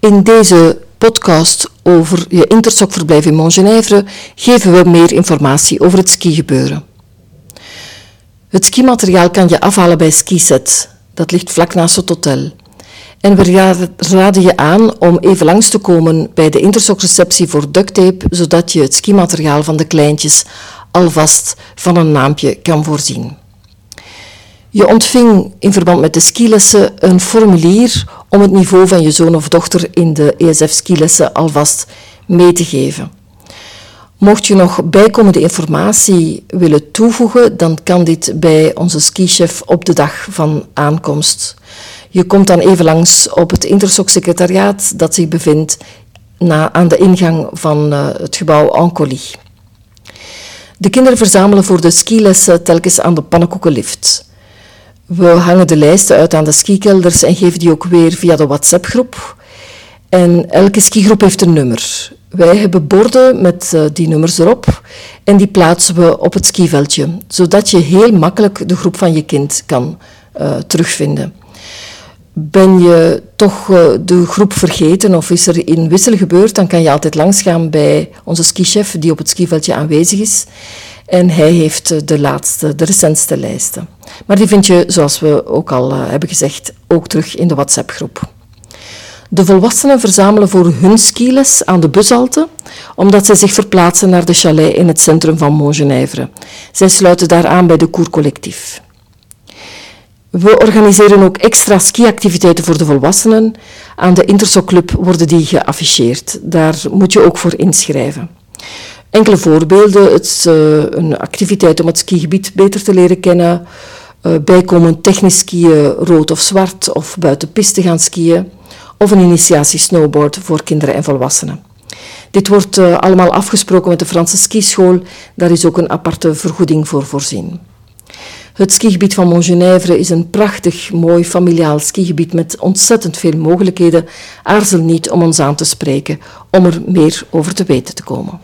In deze podcast over je intersokverblijf in Montgenèvre geven we meer informatie over het skigebeuren. Het skimateriaal kan je afhalen bij Skiset. Dat ligt vlak naast het hotel. En we raden je aan om even langs te komen bij de intersokreceptie voor ducttape, zodat je het skimateriaal van de kleintjes alvast van een naampje kan voorzien. Je ontving in verband met de skilessen een formulier om het niveau van je zoon of dochter in de ESF-skilessen alvast mee te geven. Mocht je nog bijkomende informatie willen toevoegen, dan kan dit bij onze skichef op de dag van aankomst. Je komt dan even langs op het Intersoc-secretariaat dat zich bevindt na, aan de ingang van uh, het gebouw Ancoli. De kinderen verzamelen voor de skilessen telkens aan de pannenkoekenlift. We hangen de lijsten uit aan de skikelders en geven die ook weer via de WhatsApp-groep. En elke skigroep heeft een nummer. Wij hebben borden met uh, die nummers erop en die plaatsen we op het skiveldje, zodat je heel makkelijk de groep van je kind kan uh, terugvinden. Ben je toch uh, de groep vergeten of is er in wissel gebeurd, dan kan je altijd langsgaan bij onze skichef die op het skiveldje aanwezig is. En hij heeft de laatste, de recentste lijsten. Maar die vind je, zoals we ook al hebben gezegd, ook terug in de WhatsApp-groep. De volwassenen verzamelen voor hun skiles aan de bushalte, omdat zij zich verplaatsen naar de chalet in het centrum van Montgenèvre. Zij sluiten daar aan bij de koercollectief. We organiseren ook extra skiactiviteiten voor de volwassenen. Aan de Intersoc-club worden die geafficheerd. Daar moet je ook voor inschrijven. Enkele voorbeelden. Het is uh, een activiteit om het skigebied beter te leren kennen. Uh, bijkomend technisch skiën rood of zwart of buiten piste gaan skiën of een initiatie snowboard voor kinderen en volwassenen. Dit wordt uh, allemaal afgesproken met de Franse skischool. Daar is ook een aparte vergoeding voor voorzien. Het skigebied van Montgenèvre is een prachtig, mooi familiaal skigebied met ontzettend veel mogelijkheden. Aarzel niet om ons aan te spreken om er meer over te weten te komen.